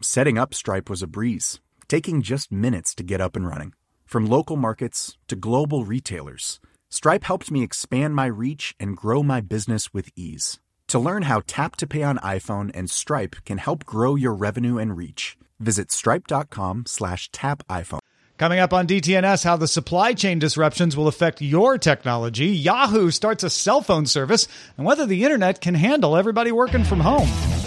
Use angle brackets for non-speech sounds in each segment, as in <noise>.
Setting up Stripe was a breeze, taking just minutes to get up and running. From local markets to global retailers, Stripe helped me expand my reach and grow my business with ease. To learn how Tap to Pay on iPhone and Stripe can help grow your revenue and reach, visit stripe.com slash tap iPhone. Coming up on DTNS, how the supply chain disruptions will affect your technology. Yahoo starts a cell phone service and whether the internet can handle everybody working from home.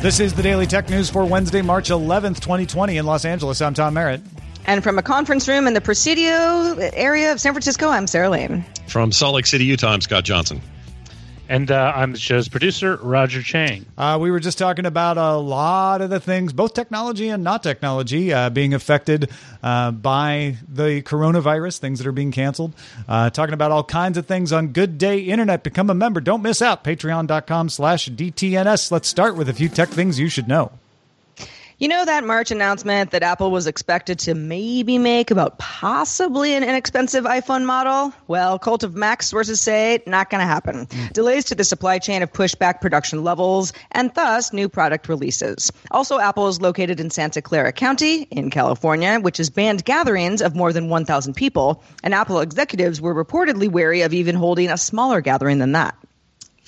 This is the Daily Tech News for Wednesday, March 11th, 2020 in Los Angeles. I'm Tom Merritt. And from a conference room in the Presidio area of San Francisco, I'm Sarah Lane. From Salt Lake City, Utah, I'm Scott Johnson. And uh, I'm the show's producer, Roger Chang. Uh, we were just talking about a lot of the things, both technology and not technology, uh, being affected uh, by the coronavirus, things that are being canceled. Uh, talking about all kinds of things on Good Day Internet. Become a member. Don't miss out. Patreon.com slash DTNS. Let's start with a few tech things you should know. You know that March announcement that Apple was expected to maybe make about possibly an inexpensive iPhone model? Well, Cult of Mac sources say not going to happen. Mm. Delays to the supply chain have pushed back production levels and thus new product releases. Also, Apple is located in Santa Clara County in California, which has banned gatherings of more than 1,000 people, and Apple executives were reportedly wary of even holding a smaller gathering than that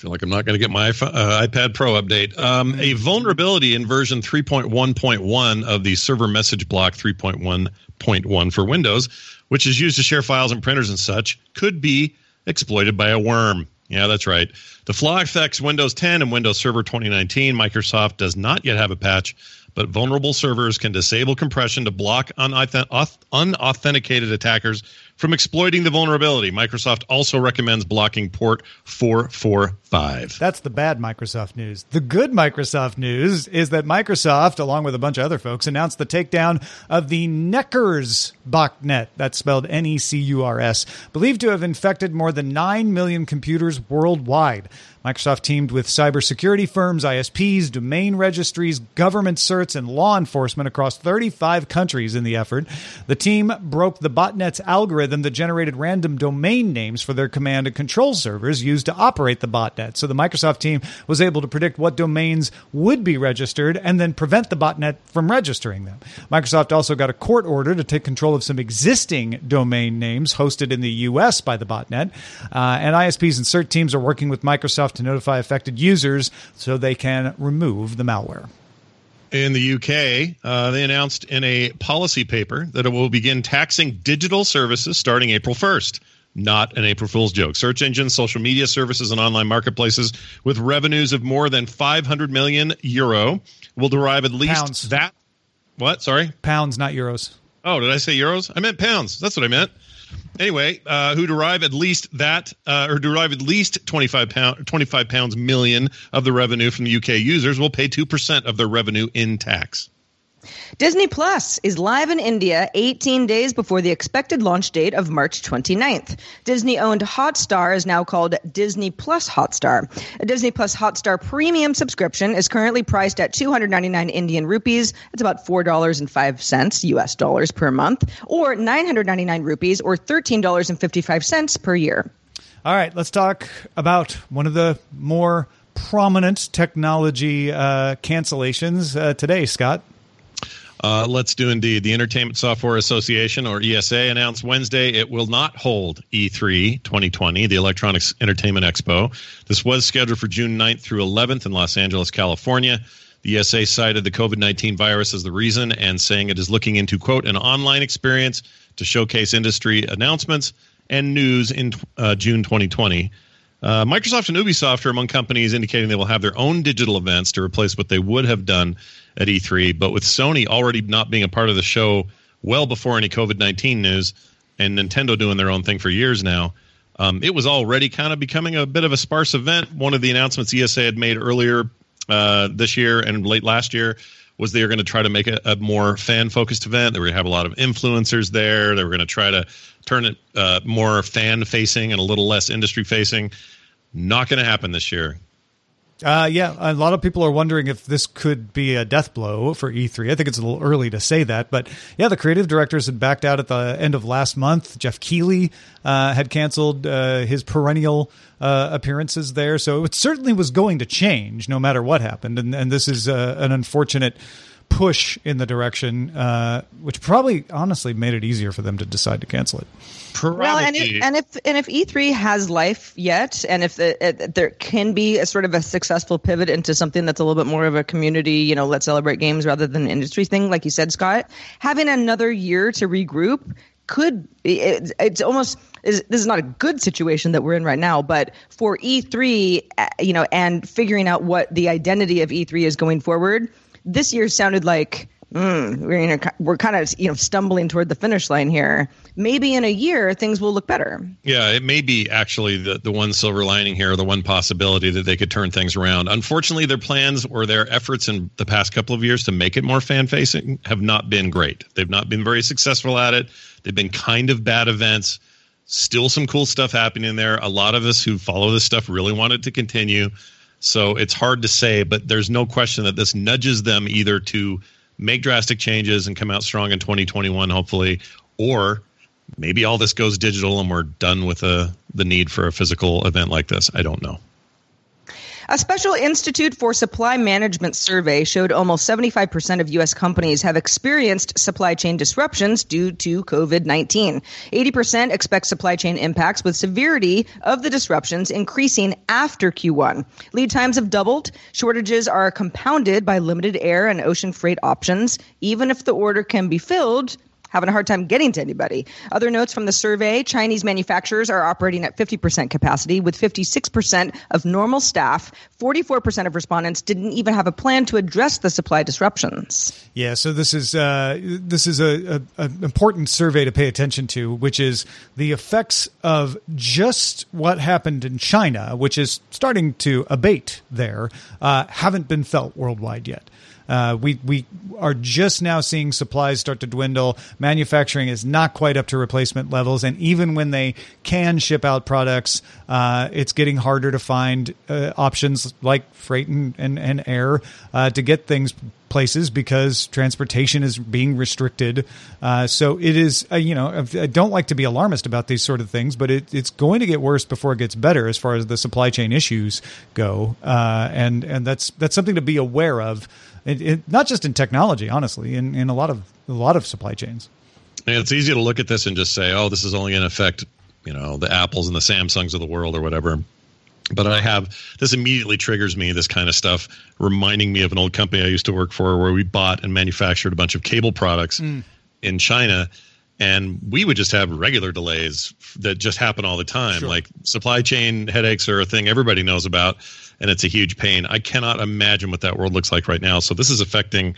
feel like I'm not going to get my uh, iPad Pro update. Um, a vulnerability in version 3.1.1 of the server message block 3.1.1 for Windows, which is used to share files and printers and such, could be exploited by a worm. Yeah, that's right. The flaw affects Windows 10 and Windows Server 2019. Microsoft does not yet have a patch, but vulnerable servers can disable compression to block unauthenticated attackers from exploiting the vulnerability. Microsoft also recommends blocking port 445. That's the bad Microsoft news. The good Microsoft news is that Microsoft, along with a bunch of other folks, announced the takedown of the Necurs botnet. That's spelled N E C U R S, believed to have infected more than 9 million computers worldwide. Microsoft teamed with cybersecurity firms, ISPs, domain registries, government certs, and law enforcement across 35 countries in the effort. The team broke the botnet's algorithm that generated random domain names for their command and control servers used to operate the botnet. So the Microsoft team was able to predict what domains would be registered and then prevent the botnet from registering them. Microsoft also got a court order to take control of some existing domain names hosted in the U.S. by the botnet. Uh, and ISPs and cert teams are working with Microsoft to notify affected users so they can remove the malware. In the UK, uh, they announced in a policy paper that it will begin taxing digital services starting April 1st. Not an April Fool's joke. Search engines, social media services, and online marketplaces with revenues of more than 500 million euro will derive at least pounds. that. What? Sorry? Pounds, not euros. Oh, did I say euros? I meant pounds. That's what I meant anyway, uh, who derive at least that, uh, or derive at least 25, pound, 25 pounds million of the revenue from the UK users will pay 2% of their revenue in tax. Disney Plus is live in India 18 days before the expected launch date of March 29th. Disney owned Hotstar is now called Disney Plus Hotstar. A Disney Plus Hotstar premium subscription is currently priced at 299 Indian rupees. That's about $4.05 US dollars per month, or 999 rupees, or $13.55 per year. All right, let's talk about one of the more prominent technology uh, cancellations uh, today, Scott. Uh, let's do indeed. The Entertainment Software Association, or ESA, announced Wednesday it will not hold E3 2020, the Electronics Entertainment Expo. This was scheduled for June 9th through 11th in Los Angeles, California. The ESA cited the COVID 19 virus as the reason and saying it is looking into, quote, an online experience to showcase industry announcements and news in uh, June 2020. Uh, Microsoft and Ubisoft are among companies indicating they will have their own digital events to replace what they would have done at E3. But with Sony already not being a part of the show well before any COVID 19 news and Nintendo doing their own thing for years now, um, it was already kind of becoming a bit of a sparse event. One of the announcements ESA had made earlier uh, this year and late last year was they were going to try to make a, a more fan focused event. They were going to have a lot of influencers there. They were going to try to turn it uh, more fan facing and a little less industry facing. Not going to happen this year. Uh, yeah, a lot of people are wondering if this could be a death blow for E3. I think it's a little early to say that, but yeah, the creative directors had backed out at the end of last month. Geoff Keighley uh, had canceled uh, his perennial uh, appearances there, so it certainly was going to change no matter what happened. And, and this is uh, an unfortunate push in the direction, uh, which probably honestly made it easier for them to decide to cancel it. Probably. Well, and if, and if and if E3 has life yet, and if the, it, there can be a sort of a successful pivot into something that's a little bit more of a community, you know, let's celebrate games rather than industry thing, like you said, Scott, having another year to regroup could it, it's almost this is not a good situation that we're in right now, but for E3, uh, you know, and figuring out what the identity of E3 is going forward, this year sounded like mm, we're you know, we're kind of you know stumbling toward the finish line here. Maybe in a year things will look better. Yeah, it may be actually the the one silver lining here, the one possibility that they could turn things around. Unfortunately, their plans or their efforts in the past couple of years to make it more fan facing have not been great. They've not been very successful at it. They've been kind of bad events. Still some cool stuff happening there. A lot of us who follow this stuff really want it to continue. So it's hard to say, but there's no question that this nudges them either to make drastic changes and come out strong in 2021, hopefully, or maybe all this goes digital and we're done with a, uh, the need for a physical event like this. I don't know. A special Institute for Supply Management survey showed almost 75% of U.S. companies have experienced supply chain disruptions due to COVID 19. 80% expect supply chain impacts, with severity of the disruptions increasing after Q1. Lead times have doubled. Shortages are compounded by limited air and ocean freight options. Even if the order can be filled, having a hard time getting to anybody. Other notes from the survey Chinese manufacturers are operating at 50% capacity with 56% of normal staff. 44% of respondents didn't even have a plan to address the supply disruptions. Yeah, so this is uh, this is a, a, a important survey to pay attention to, which is the effects of just what happened in China, which is starting to abate there, uh, haven't been felt worldwide yet. Uh, we we are just now seeing supplies start to dwindle. Manufacturing is not quite up to replacement levels, and even when they can ship out products, uh, it's getting harder to find uh, options like freight and, and, and air uh, to get things places because transportation is being restricted. Uh, so it is, uh, you know, I don't like to be alarmist about these sort of things, but it, it's going to get worse before it gets better as far as the supply chain issues go, and and that's that's something to be aware of it, it, not just in technology, honestly, in, in a lot of a lot of supply chains. And it's easy to look at this and just say, "Oh, this is only going to affect you know the Apples and the Samsungs of the world or whatever." But I have this immediately triggers me this kind of stuff, reminding me of an old company I used to work for where we bought and manufactured a bunch of cable products mm. in China and we would just have regular delays that just happen all the time sure. like supply chain headaches are a thing everybody knows about and it's a huge pain. I cannot imagine what that world looks like right now. So this is affecting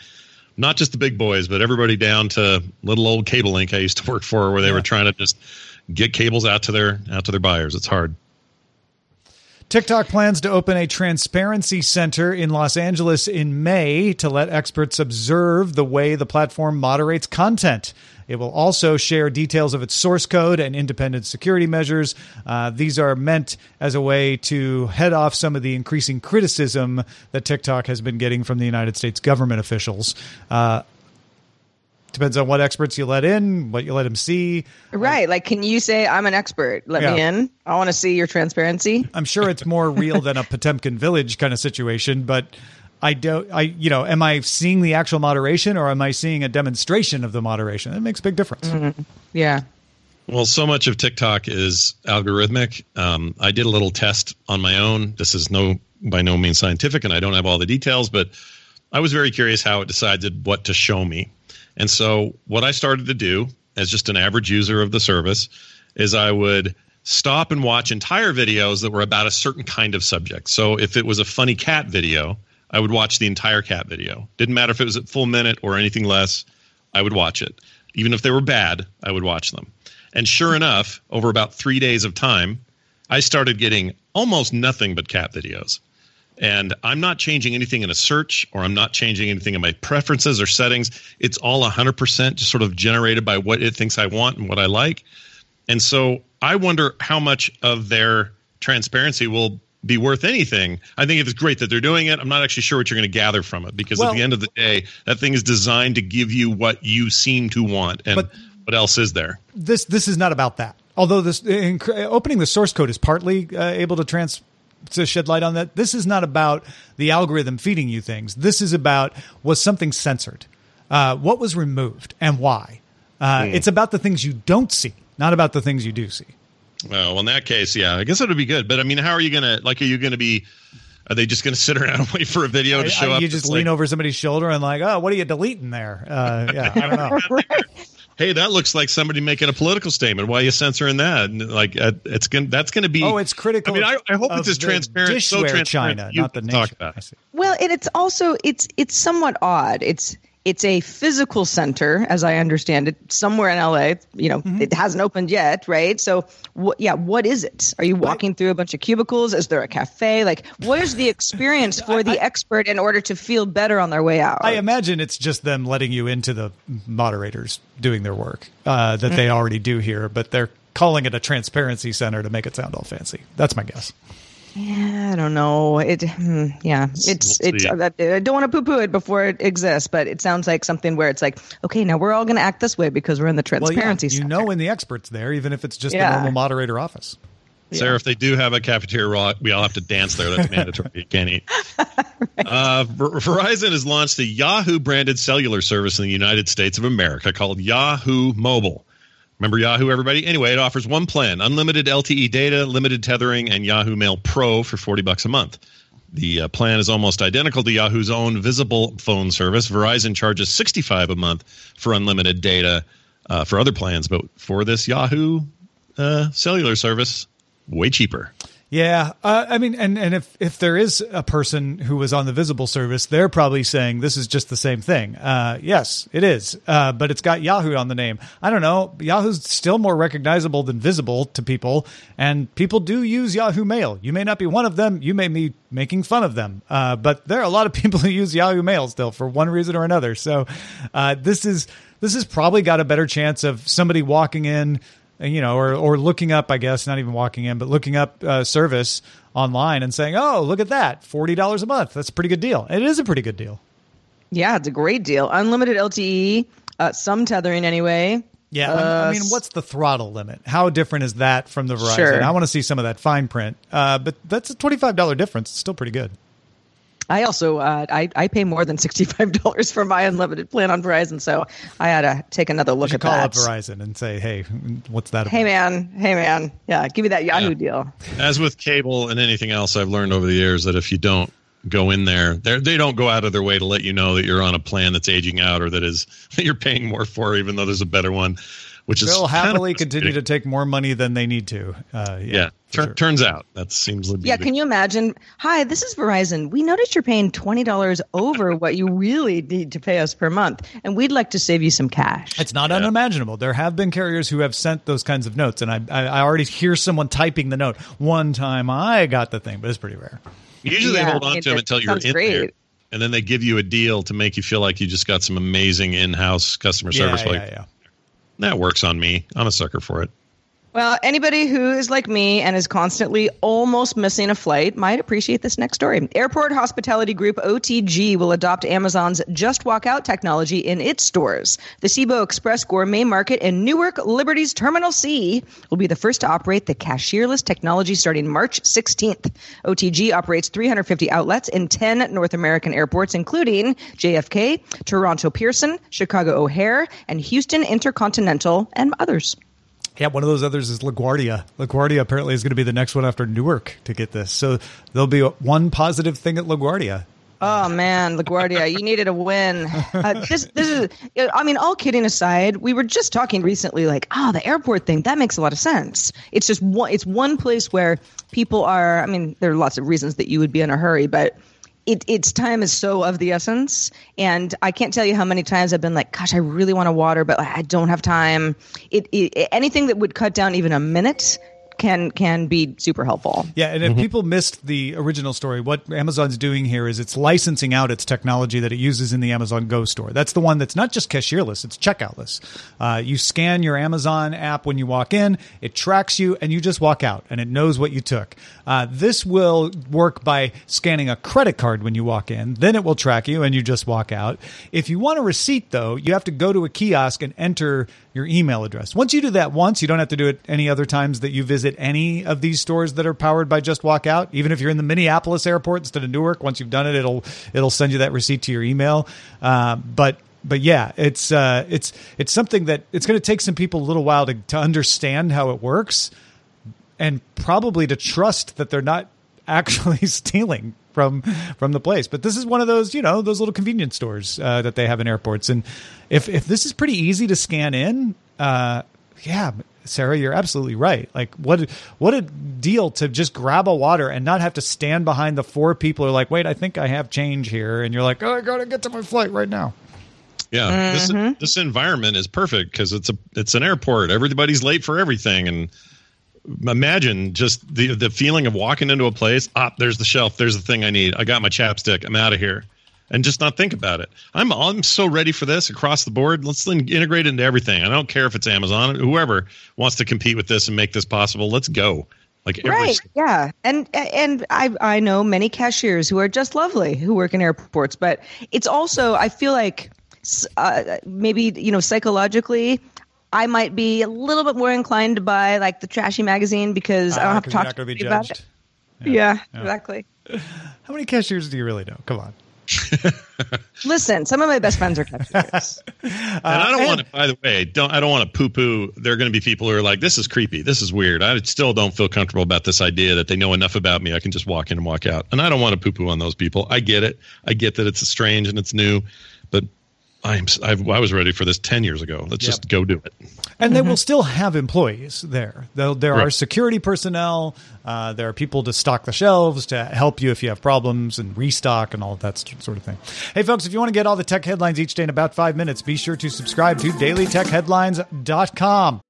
not just the big boys but everybody down to little old cable link i used to work for where they yeah. were trying to just get cables out to their out to their buyers. It's hard TikTok plans to open a transparency center in Los Angeles in May to let experts observe the way the platform moderates content. It will also share details of its source code and independent security measures. Uh, these are meant as a way to head off some of the increasing criticism that TikTok has been getting from the United States government officials. Uh, depends on what experts you let in, what you let them see. Right. Like, can you say, I'm an expert, let yeah. me in? I want to see your transparency. I'm sure it's more real than a Potemkin village kind of situation, but I don't, I, you know, am I seeing the actual moderation or am I seeing a demonstration of the moderation? That makes a big difference. Mm-hmm. Yeah. Well, so much of TikTok is algorithmic. Um, I did a little test on my own. This is no by no means scientific, and I don't have all the details, but I was very curious how it decided what to show me. And so what I started to do as just an average user of the service is I would stop and watch entire videos that were about a certain kind of subject. So if it was a funny cat video, I would watch the entire cat video. Didn't matter if it was a full minute or anything less, I would watch it. Even if they were bad, I would watch them. And sure enough, over about three days of time, I started getting almost nothing but cat videos. And I'm not changing anything in a search or I'm not changing anything in my preferences or settings. It's all 100% just sort of generated by what it thinks I want and what I like. And so I wonder how much of their transparency will be worth anything. I think it's great that they're doing it. I'm not actually sure what you're going to gather from it because Well- at the end of the day, that thing is designed to give you what you seem to want. And what else is there? this this is not about that. Although this inc- opening the source code is partly uh, able to trans to shed light on that. This is not about the algorithm feeding you things. This is about was something censored, uh, what was removed, and why. Uh, It's about the things you don't see, not about the things you do see. Well, in that case, yeah, I guess it would be good. But I mean, how are you going to, like, are you going to be, are they just going <laughs> to sit around and wait for a video to show I- up? you just lean like, over somebody's shoulder and like, oh, what are you deleting there? Uh, yeah, I don't know. <laughs> Hey, that looks like somebody making a political statement. Why are you censoring that? And like, uh, it's going that's going to be. Oh, it's critical. I mean, I, I hope it's as transparent, so transparent. China, not the can nation. talk about. I it. see. Well, and it's also it's it's somewhat odd. It's it's a physical center, as I understand it, somewhere in LA. You know, Mm-hmm. it hasn't opened yet, right? So, what? Yeah, what is it? Are you walking through a bunch of cubicles? Is there a cafe? Like, what is the experience <laughs> for the expert in order to feel better on their way out? I imagine it's just them letting you into the moderators doing their work uh, that Mm. they already do here, but they're calling it a transparency center to make it sound all fancy. That's my guess. Yeah, I don't know. It, hmm, yeah, it's We'll it's. I I don't want to poo-poo it before it exists, but it sounds like something where it's like, okay, now we're all going to act this way because we're in the Well, yeah, transparency. you know when the expert's there, even if it's just Yeah. the normal moderator office. Sarah, if they do have a cafeteria, we'll all- have to dance there. That's mandatory. You can't eat. <laughs> uh, Ver- Verizon has launched a Yahoo branded cellular service in the United States of America called Yahoo Mobile. Remember Yahoo, everybody? Anyway, it offers one plan unlimited LTE data, limited tethering, and Yahoo Mail Pro for 40 bucks a month. The uh, plan is almost identical to Yahoo's own visible phone service. Verizon charges 65 a month for unlimited data uh, for other plans, but for this Yahoo uh, cellular service, way cheaper. Yeah, uh, I mean, and and if if there is a person who was on the visible service, they're probably saying this is just the same thing. Uh, yes, it is, uh, but it's got Yahoo on the name. I don't know. Yahoo's still more recognizable than visible to people, and people do use Yahoo Mail. You may not be one of them. You may be making fun of them, uh, but there are a lot of <laughs> people who use Yahoo Mail still for one reason or another. So uh, this is this has probably got a better chance of somebody walking in you know, or or looking up, I guess, not even walking in, but looking up uh, service online and saying, "Oh, look at that, forty dollars a month. That's a pretty good deal." It is a pretty good deal. Yeah, it's a great deal. Unlimited LTE, uh, some tethering anyway. Yeah, Uh, I mean, what's the throttle limit? How different is that from the Verizon? Sure. I want to see some of that fine print, uh, but that's a twenty-five dollar difference. It's still pretty good. I also uh, I I pay more than sixty five dollars for my unlimited plan on Verizon, so I had to take another look should at call that. up Verizon and say, "Hey, what's that?" Hey man, hey man, yeah, give me that Yahoo Yeah. deal. As with cable and anything else, I've learned over the years that if you don't go in there, they're- they don't go out of their way to let you know that you're on a plan that's aging out or that is <laughs> that you're paying more for, even though there's a better one. Which is They'll happily continue to take more money than they need to. Uh, yeah, Yeah, Tur- sure. turns out that seems legit. Yeah, can you imagine? Hi, this is Verizon. We noticed you're paying twenty dollars over <laughs> what you really need to pay us per month, and we'd like to save you some cash. It's not unimaginable. There have been carriers who have sent those kinds of notes, and I, I, I already hear someone typing the note. One time I got the thing, but it's pretty rare. Usually Yeah, they hold on to them it until you're sounds in there, and then they give you a deal to make you feel like you just got some amazing in-house customer service. yeah, like yeah, yeah. That works on me. I'm a sucker for it. Well, anybody who is like me and is constantly almost missing a flight might appreciate this next story. Airport Hospitality Group OTG will adopt Amazon's Just Walk Out technology in its stores. The CIBO Express Gourmet Market in Newark Liberty's Terminal C will be the first to operate the cashierless technology starting March 16th. OTG operates 350 outlets in 10 North American airports, including JFK, Toronto Pearson, Chicago O'Hare, and Houston Intercontinental, and others. Yeah, one of those others is LaGuardia. LaGuardia apparently is going to be the next one after Newark to get this. So there'll be one positive thing at LaGuardia. Oh man, LaGuardia, you needed a win. <laughs> Uh, this, this is. I mean, all kidding aside, we were just talking recently, like, oh, the airport thing. That makes a lot of sense. It's just one. It's one place where people are. I mean, there are lots of reasons that you would be in a hurry, but it, its time is so of the essence. And I can't tell you how many times I've been like, gosh, I really want to water, but I don't have time. It, it anything that would cut down even a minute can can be super helpful. Yeah, and if mm-hmm. people missed the original story, what Amazon's doing here is it's licensing out its technology that it uses in the Amazon Go store. That's the one that's not just cashierless; it's checkoutless. Uh, you scan your Amazon app when you walk in, it tracks you, and you just walk out, and it knows what you took. Uh, this will work by scanning a credit card when you walk in, then it will track you, and you just walk out. If you want a receipt, though, you have to go to a kiosk and enter your email address. Once you do that once, you don't have to do it any other times that you visit any of these stores that are powered by Just Walk Out. Even if you're in the Minneapolis airport instead of Newark, once you've done it, it'll it'll send you that receipt to your email. Uh, but but yeah, it's uh, it's it's something that it's going to take some people a little while to, to understand how it works, and probably to trust that they're not <laughs> actually stealing from from the place. But this is one of those, you know, those little convenience stores uh, that they have in airports. And if if this is pretty easy to scan in, uh, yeah, Sarah, you're absolutely right. Like what what a deal to just grab a water and not have to stand behind the four people who are like, wait, I think I have change here, and you're like, oh, I gotta get to my flight right now. Yeah, mm-hmm. this this environment is perfect because it's a it's an airport. Everybody's late for everything, and imagine just the the feeling of walking into a place. Ah, there's the shelf. There's the thing I need. I got my chapstick. I'm out of here, and just not think about it. I'm I'm so ready for this across the board. Let's integrate it into everything. I don't care if it's Amazon, whoever wants to compete with this and make this possible. Let's go. Like right, yeah, and and I I know many cashiers who are just lovely who work in airports, but it's also I feel like uh, maybe you know psychologically I might be a little bit more inclined to buy like the trashy magazine because uh, I don't have to talk to be about it. Yeah, yeah, yeah, exactly. How many cashiers do you really know? Come on. <laughs> Listen, some of my best friends are cashiers. <laughs> and I don't uh, want to. By the way, don't I don't want to poo-poo. There are going to be people who are like, "This is creepy. This is weird." I still don't feel comfortable about this idea that they know enough about me. I can just walk in and walk out. And I don't want to poo-poo on those people. I get it. I get that it's strange and it's new, but I'm I've, i was ready for this ten years ago. Let's yep. just go do it. And mm-hmm. they will mm-hmm. still have employees there. They'll, there right. are security personnel. Uh, there are people to stock the shelves to help you if you have problems and restock and all of that sort of thing. Hey, folks, if you want to get all the tech headlines each day in about five minutes, be sure to subscribe to DailyTechHeadlines.com.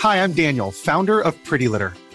Hi, I'm Daniel, founder of Pretty Litter.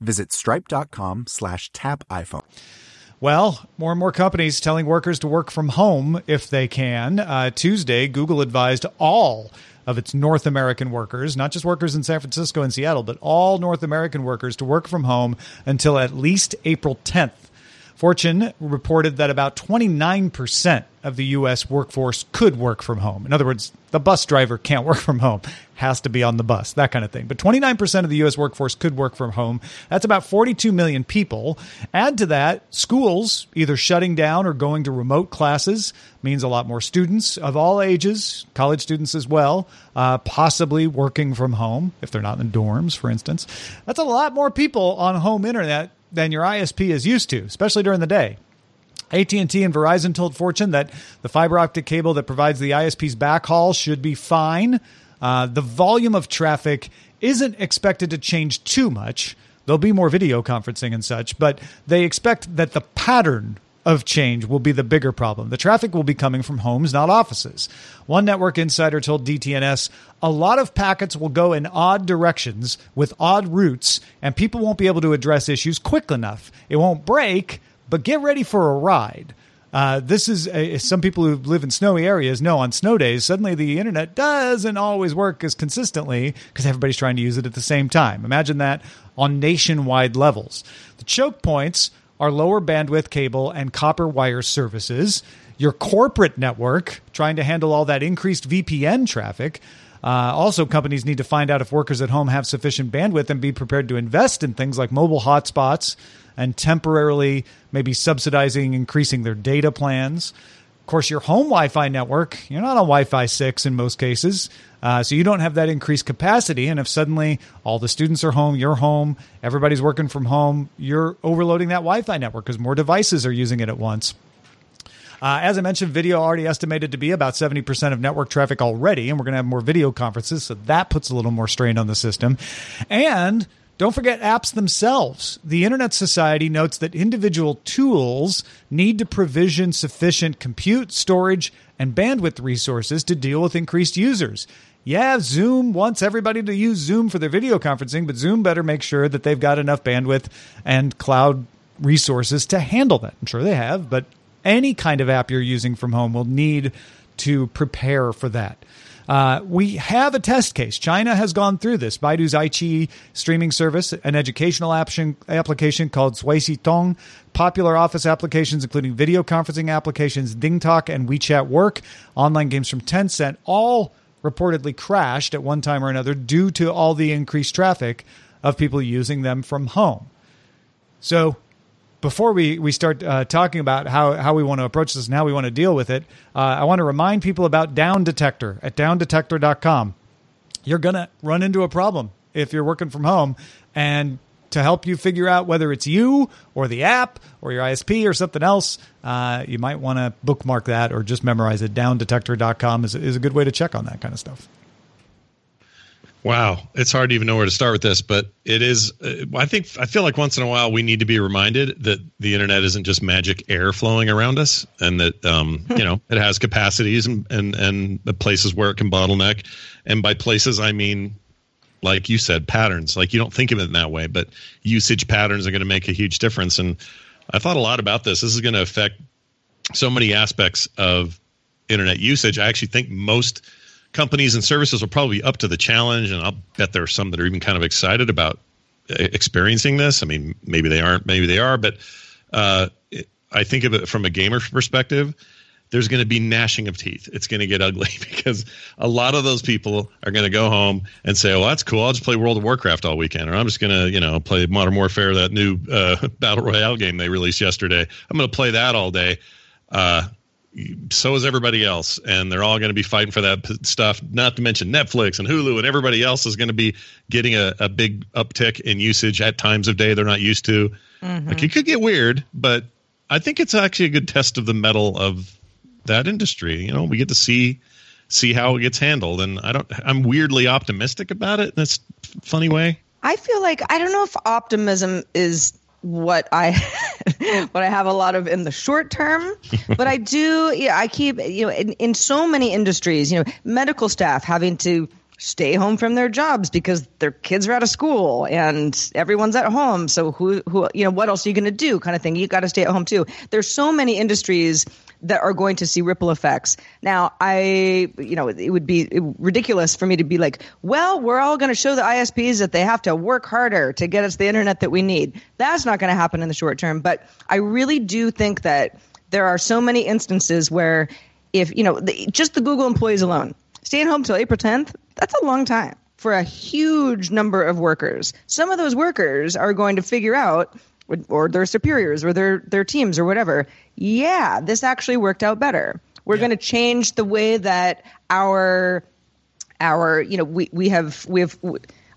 Visit stripe.com slash tap iPhone. Well, more and more companies telling workers to work from home if they can. Uh, Tuesday, Google advised all of its North American workers, not just workers in San Francisco and Seattle, but all North American workers to work from home until at least April 10th. Fortune reported that about 29% of the U.S. workforce could work from home. In other words, the bus driver can't work from home, has to be on the bus, that kind of thing. But 29% of the U.S. workforce could work from home. That's about 42 million people. Add to that, schools either shutting down or going to remote classes means a lot more students of all ages, college students as well, uh, possibly working from home if they're not in dorms, for instance. That's a lot more people on home internet than your ISP is used to, especially during the day. AT&T and Verizon told Fortune that the fiber optic cable that provides the ISP's backhaul should be fine. Uh, the volume of traffic isn't expected to change too much. There'll be more video conferencing and such, but they expect that the pattern of change will be the bigger problem. The traffic will be coming from homes, not offices. One network insider told DTNS a lot of packets will go in odd directions with odd routes, and people won't be able to address issues quick enough. It won't break, but get ready for a ride. Uh, this is a, some people who live in snowy areas know on snow days, suddenly the internet doesn't always work as consistently because everybody's trying to use it at the same time. Imagine that on nationwide levels. The choke points are lower bandwidth cable and copper wire services, your corporate network, trying to handle all that increased VPN traffic. Uh, also, companies need to find out if workers at home have sufficient bandwidth and be prepared to invest in things like mobile hotspots and temporarily maybe subsidizing increasing their data plans. Of course, your home Wi Fi network, you're not on Wi Fi 6 in most cases. Uh, so you don't have that increased capacity. And if suddenly all the students are home, you're home, everybody's working from home, you're overloading that Wi Fi network because more devices are using it at once. Uh, as I mentioned, video already estimated to be about 70% of network traffic already, and we're going to have more video conferences, so that puts a little more strain on the system. And don't forget apps themselves. The Internet Society notes that individual tools need to provision sufficient compute, storage, and bandwidth resources to deal with increased users. Yeah, Zoom wants everybody to use Zoom for their video conferencing, but Zoom better make sure that they've got enough bandwidth and cloud resources to handle that. I'm sure they have, but any kind of app you're using from home will need to prepare for that. Uh, we have a test case. China has gone through this. Baidu's iQIYI streaming service, an educational application called Tong, popular office applications, including video conferencing applications, DingTalk and WeChat Work, online games from Tencent, all reportedly crashed at one time or another due to all the increased traffic of people using them from home. So before we, we start uh, talking about how, how we want to approach this and how we want to deal with it, uh, I want to remind people about Down Detector at downdetector.com. You're going to run into a problem if you're working from home. And to help you figure out whether it's you or the app or your ISP or something else, uh, you might want to bookmark that or just memorize it. Downdetector.com is, is a good way to check on that kind of stuff. Wow, it's hard to even know where to start with this, but it is. Uh, I think I feel like once in a while we need to be reminded that the internet isn't just magic air flowing around us, and that um, <laughs> you know it has capacities and and and places where it can bottleneck. And by places, I mean like you said, patterns. Like you don't think of it in that way, but usage patterns are going to make a huge difference. And I thought a lot about this. This is going to affect so many aspects of internet usage. I actually think most companies and services will probably up to the challenge, and I'll bet there are some that are even kind of excited about experiencing this. I mean, maybe they aren't, maybe they are, but uh, I think of it from a gamer perspective. There's going to be gnashing of teeth. It's going to get ugly <laughs> because a lot of those people are going to go home and say, "Well, that's cool. I'll just play World of Warcraft all weekend, or I'm just going to, you know, play Modern Warfare, that new uh, <laughs> battle royale game they released yesterday. I'm going to play that all day." Uh, so is everybody else and they're all going to be fighting for that stuff not to mention netflix and hulu and everybody else is going to be getting a, a big uptick in usage at times of day they're not used to mm-hmm. like it could get weird but i think it's actually a good test of the mettle of that industry you know we get to see see how it gets handled and i don't i'm weirdly optimistic about it in this funny way i feel like i don't know if optimism is what I <laughs> what I have a lot of in the short term, <laughs> but I do yeah I keep you know in, in so many industries you know medical staff having to stay home from their jobs because their kids are out of school and everyone's at home. So who who you know what else are you going to do? Kind of thing. You got to stay at home too. There's so many industries that are going to see ripple effects. Now, I you know it would be ridiculous for me to be like, well, we're all going to show the ISPs that they have to work harder to get us the internet that we need. That's not going to happen in the short term. But I really do think that there are so many instances where if you know the, just the Google employees alone staying home till April 10th, that's a long time for a huge number of workers. Some of those workers are going to figure out or their superiors or their their teams or whatever, yeah, this actually worked out better. We're yeah. going to change the way that our our you know we we have we have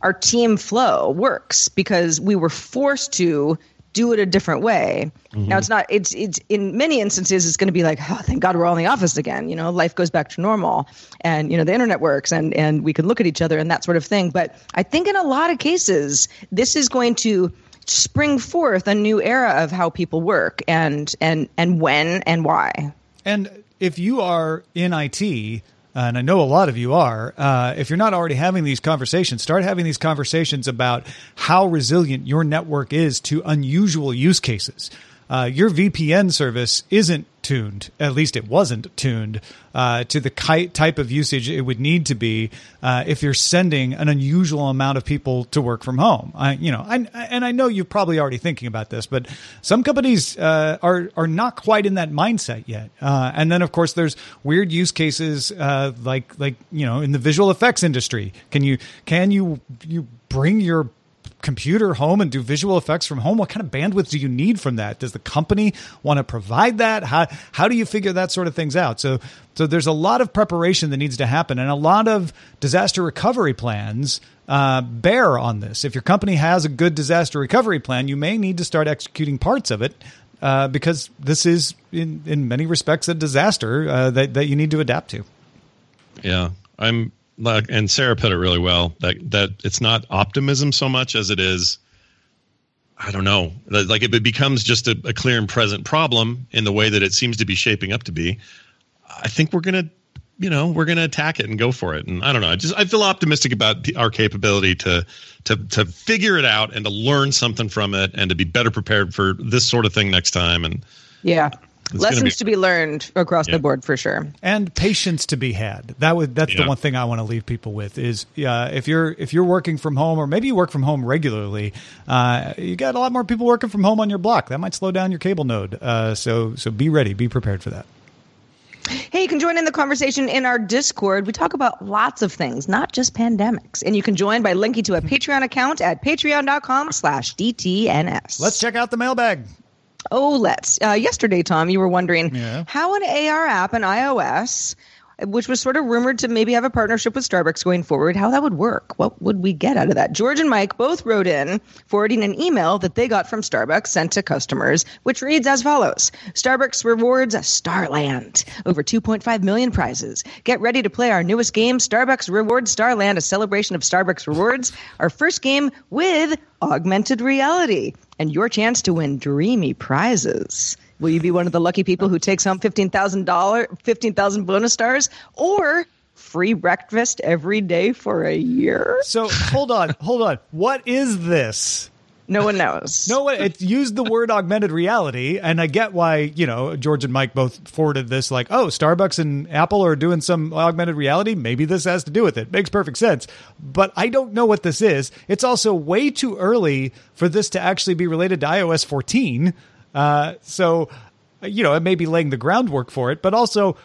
our team flow works because we were forced to do it a different way. Mm-hmm. Now it's not it's it's in many instances it's going to be like oh thank God we're all in the office again. You know life goes back to normal and you know the internet works and and we can look at each other and that sort of thing. But I think in a lot of cases this is going to spring forth a new era of how people work and and and when and why. And if you are in IT and I know a lot of you are, uh, if you're not already having these conversations, start having these conversations about how resilient your network is to unusual use cases. Uh, your VPN service isn't tuned, at least it wasn't tuned uh, to the type of usage it would need to be uh, if you're sending an unusual amount of people to work from home. I, you know, I, and I know you're probably already thinking about this, but some companies uh, are are not quite in that mindset yet. Uh, and then, of course, there's weird use cases uh, like like you know in the visual effects industry. Can you can you you bring your computer home and do visual effects from home? What kind of bandwidth do you need from that? Does the company want to provide that? How how do you figure that sort of things out? So so there's a lot of preparation that needs to happen, and a lot of disaster recovery plans uh, bear on this. If your company has a good disaster recovery plan, you may need to start executing parts of it. Uh, because this is, in, in many respects, a disaster uh, that, that you need to adapt to. Yeah, I'm like, and Sarah put it really well that that it's not optimism so much as it is. I don't know. Like it becomes just a, a clear and present problem in the way that it seems to be shaping up to be, I think we're gonna, you know, we're gonna attack it and go for it. And I don't know. I just I feel optimistic about our capability to to to figure it out and to learn something from it and to be better prepared for this sort of thing next time. And yeah, it's lessons be, to be learned across yeah. the board for sure and patience to be had that would that's yeah. the one thing i want to leave people with is uh, if you're if you're working from home or maybe you work from home regularly uh, you got a lot more people working from home on your block that might slow down your cable node uh, so so be ready be prepared for that Hey, you can join in the conversation in our Discord. We talk about lots of things, not just pandemics. And you can join by linking to a Patreon account at patreon.com slash DTNS. Let's check out the mailbag. Oh, let's. Uh, yesterday, Tom, you were wondering yeah. how an AR app in iOS, which was sort of rumored to maybe have a partnership with Starbucks going forward, how that would work. What would we get out of that? George and Mike both wrote in, forwarding an email that they got from Starbucks sent to customers, which reads as follows Starbucks rewards Starland, over 2.5 million prizes. Get ready to play our newest game, Starbucks Rewards Starland, a celebration of Starbucks rewards. Our first game with augmented reality and your chance to win dreamy prizes. Will you be one of the lucky people who takes home $15,000 15,000 bonus stars or free breakfast every day for a year? So, hold on, hold on. What is this? No one knows. <laughs> no one. It used the word augmented reality, and I get why you know George and Mike both forwarded this. Like, oh, Starbucks and Apple are doing some augmented reality. Maybe this has to do with it. Makes perfect sense. But I don't know what this is. It's also way too early for this to actually be related to iOS 14. Uh, so, you know, it may be laying the groundwork for it, but also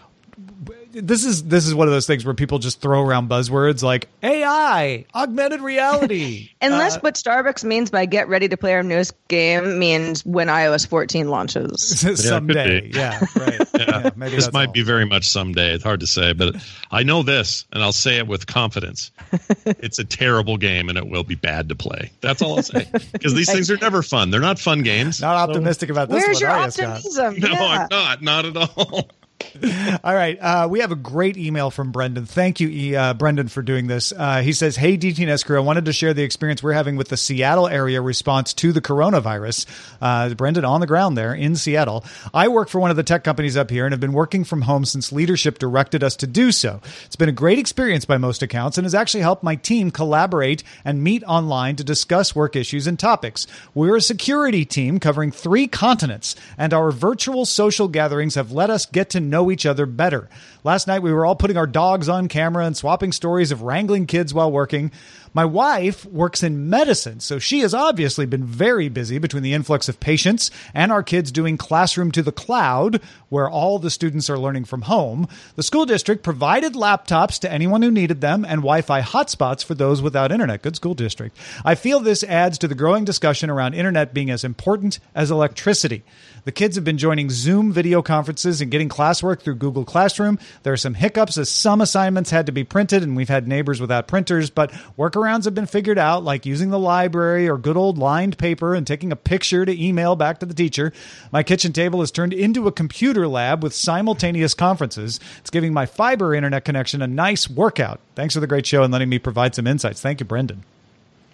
this is this is one of those things where people just throw around buzzwords like AI, augmented reality. <laughs> Unless uh, what Starbucks means by "get ready to play our newest game" means when iOS 14 launches <laughs> someday. Yeah, right. Yeah. yeah this might all. be very much someday. It's hard to say, but I know this, and I'll say it with confidence. <laughs> it's a terrible game, and it will be bad to play. That's all I'll say. Because these things are never fun. They're not fun games. Not optimistic so. about this. Where's one, your optimism? No, yeah. I'm not. Not at all. <laughs> All right. Uh, we have a great email from Brendan. Thank you, uh, Brendan, for doing this. Uh, he says, Hey, DTNS crew, I wanted to share the experience we're having with the Seattle area response to the coronavirus. Uh, Brendan on the ground there in Seattle. I work for one of the tech companies up here and have been working from home since leadership directed us to do so. It's been a great experience by most accounts and has actually helped my team collaborate and meet online to discuss work issues and topics. We're a security team covering three continents, and our virtual social gatherings have let us get to know each other better. Last night, we were all putting our dogs on camera and swapping stories of wrangling kids while working. My wife works in medicine, so she has obviously been very busy between the influx of patients and our kids doing classroom to the cloud, where all the students are learning from home. The school district provided laptops to anyone who needed them and Wi Fi hotspots for those without internet. Good school district. I feel this adds to the growing discussion around internet being as important as electricity. The kids have been joining Zoom video conferences and getting classwork through Google Classroom. There are some hiccups as some assignments had to be printed, and we've had neighbors without printers, but workarounds have been figured out, like using the library or good old lined paper and taking a picture to email back to the teacher. My kitchen table has turned into a computer lab with simultaneous conferences. It's giving my fiber internet connection a nice workout. Thanks for the great show and letting me provide some insights. Thank you, Brendan.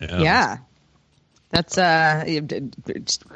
Yeah. yeah. That's uh,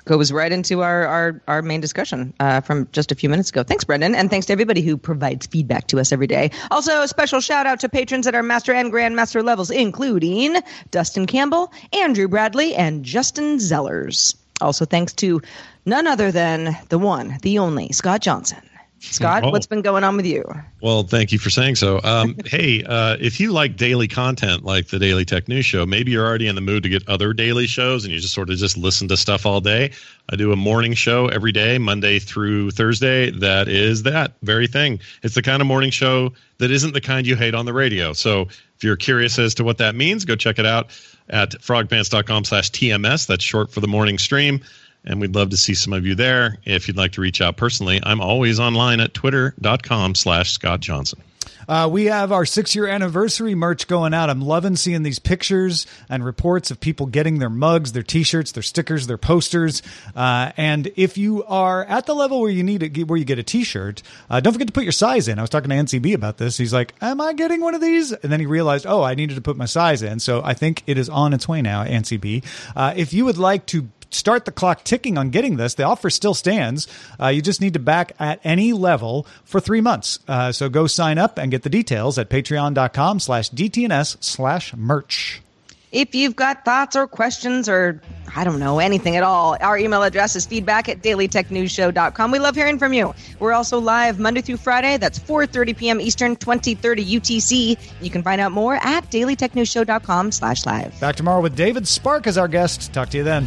goes right into our our, our main discussion uh, from just a few minutes ago. Thanks, Brendan, and thanks to everybody who provides feedback to us every day. Also, a special shout out to patrons at our master and grandmaster levels, including Dustin Campbell, Andrew Bradley, and Justin Zellers. Also, thanks to none other than the one, the only Scott Johnson. Scott, oh. what's been going on with you? Well, thank you for saying so. Um, <laughs> hey, uh, if you like daily content like the Daily Tech News Show, maybe you're already in the mood to get other daily shows and you just sort of just listen to stuff all day. I do a morning show every day, Monday through Thursday. That is that very thing. It's the kind of morning show that isn't the kind you hate on the radio. So if you're curious as to what that means, go check it out at frogpants.com slash TMS. That's short for the morning stream and we'd love to see some of you there. If you'd like to reach out personally, I'm always online at twitter.com slash Scott Johnson. Uh, we have our six year anniversary merch going out. I'm loving seeing these pictures and reports of people getting their mugs, their t shirts, their stickers, their posters. Uh, and if you are at the level where you need it, where you get a t shirt, uh, don't forget to put your size in. I was talking to NCB about this. He's like, Am I getting one of these? And then he realized, Oh, I needed to put my size in. So I think it is on its way now, NCB. Uh, if you would like to start the clock ticking on getting this. The offer still stands. Uh, you just need to back at any level for three months. Uh, so go sign up and get the details at patreon.com slash DTNS slash merch. If you've got thoughts or questions or, I don't know, anything at all, our email address is feedback at dailytechnewsshow.com. We love hearing from you. We're also live Monday through Friday. That's 4.30 p.m. Eastern, 2030 UTC. You can find out more at dailytechnewsshow.com slash live. Back tomorrow with David Spark as our guest. Talk to you then.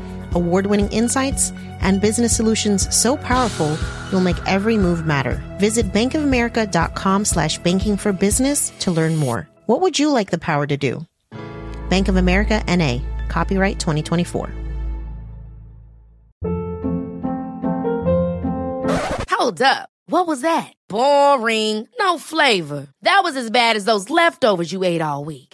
award winning insights, and business solutions so powerful you'll make every move matter. Visit bankofamerica.com slash banking for business to learn more. What would you like the power to do? Bank of America NA. Copyright 2024. Hold up. What was that? Boring. No flavor. That was as bad as those leftovers you ate all week.